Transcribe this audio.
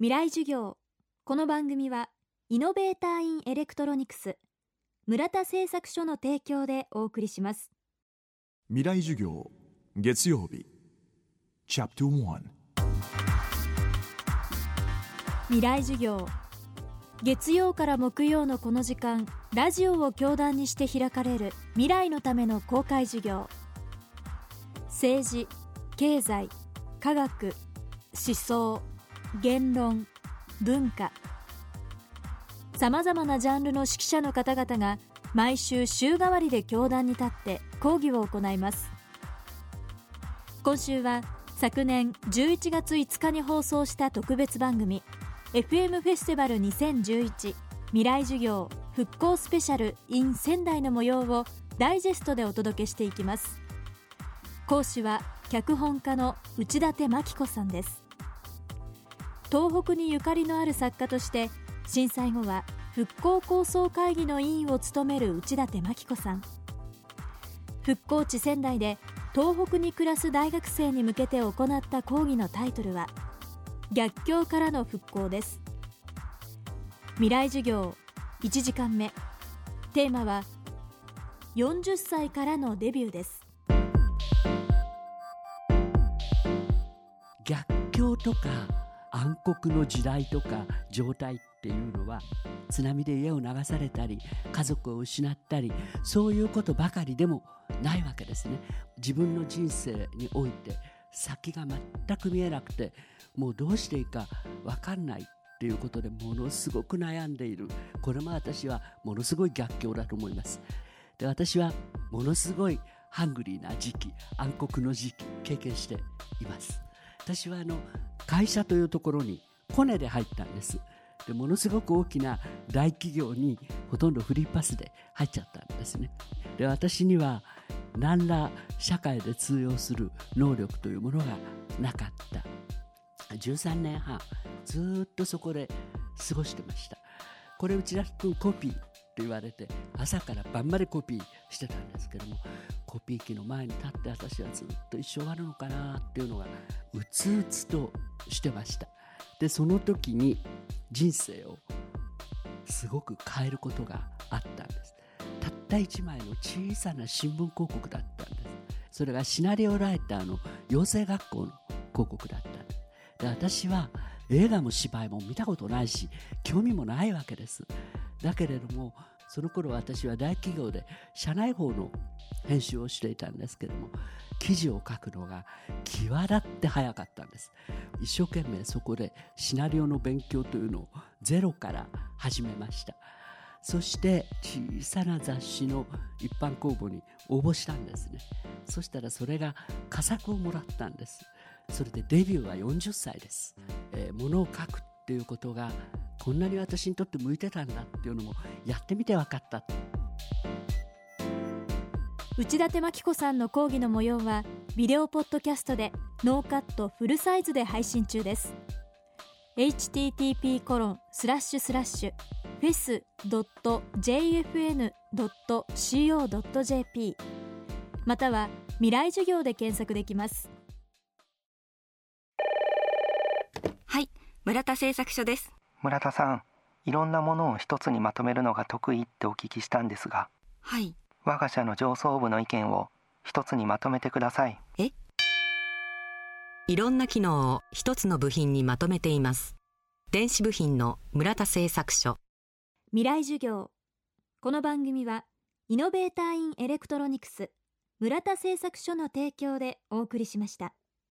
未来授業。この番組はイノベーターインエレクトロニクス村田製作所の提供でお送りします。未来授業月曜日チャプト1未来授業。月曜から木曜のこの時間ラジオを教壇にして開かれる未来のための公開授業。政治経済科学思想言論文化。さまざまなジャンルの指揮者の方々が毎週週替わりで教壇に立って講義を行います。今週は昨年11月5日に放送した特別番組 FM フェスティバル2011未来授業復興スペシャル in 仙台の模様をダイジェストでお届けしていきます。講師は脚本家の内館真紀子さんです。東北にゆかりのある作家として震災後は復興構想会議の委員を務める内館真紀子さん。復興地仙台で東北に暮らす大学生に向けて行った講義のタイトルは逆境からの復興です。未来授業1時間目。テーマは40歳からのデビューです。逆境とか暗黒の時代とか状態っていうのは津波で家を流されたり家族を失ったりそういうことばかりでもないわけですね。自分の人生において先が全く見えなくてもうどうしていいか分かんないっていうことでものすごく悩んでいる。これも私はものすごい逆境だと思います。で私はものすごいハングリーな時期暗黒の時期経験しています。私はあの会社というところにコネで入ったんです。でものすごく大きな大企業にほとんどフリーパスで入っちゃったんですね。で私には何ら社会で通用する能力というものがなかった。13年半ずっとそこで過ごしてました。これ内田君コピー言われて朝から晩までコピーしてたんですけどもコピー機の前に立って私はずっと一生終わるのかなっていうのがうつうつとしてました。でその時に人生をすごく変えることがあったんです。たった1枚の小さな新聞広告だったんです。それがシナリオライターの養成学校の広告だったんです。で私は映画も芝居も見たことないし興味もないわけです。だけれどもその頃私は大企業で社内法の編集をしていたんですけども記事を書くのが際立って早かったんです。一生懸命そこでシナリオの勉強というのをゼロから始めました。そして小さな雑誌の一般公募に応募したんですね。そしたらそれが佳作をもらったんです。それでデビューは40歳です、えー、物を書くっていうことがこんなに私にとって向いてたんだっていうのもやってみて分かった。内館真紀子さんの講義の模様はビデオポッドキャストでノーカットフルサイズで配信中です。http コロンスラッシュスラッシュフェス .jfn.co.jp または未来授業で検索できます。村田製作所です。村田さんいろんなものを一つにまとめるのが得意ってお聞きしたんですがはい。我が社の上層部の意見を一つにまとめてください。え？いろんな機能を一つの部品にまとめています。電子部品の村田製作所。未来授業。この番組はイノベーターインエレクトロニクス村田製作所の提供でお送りしました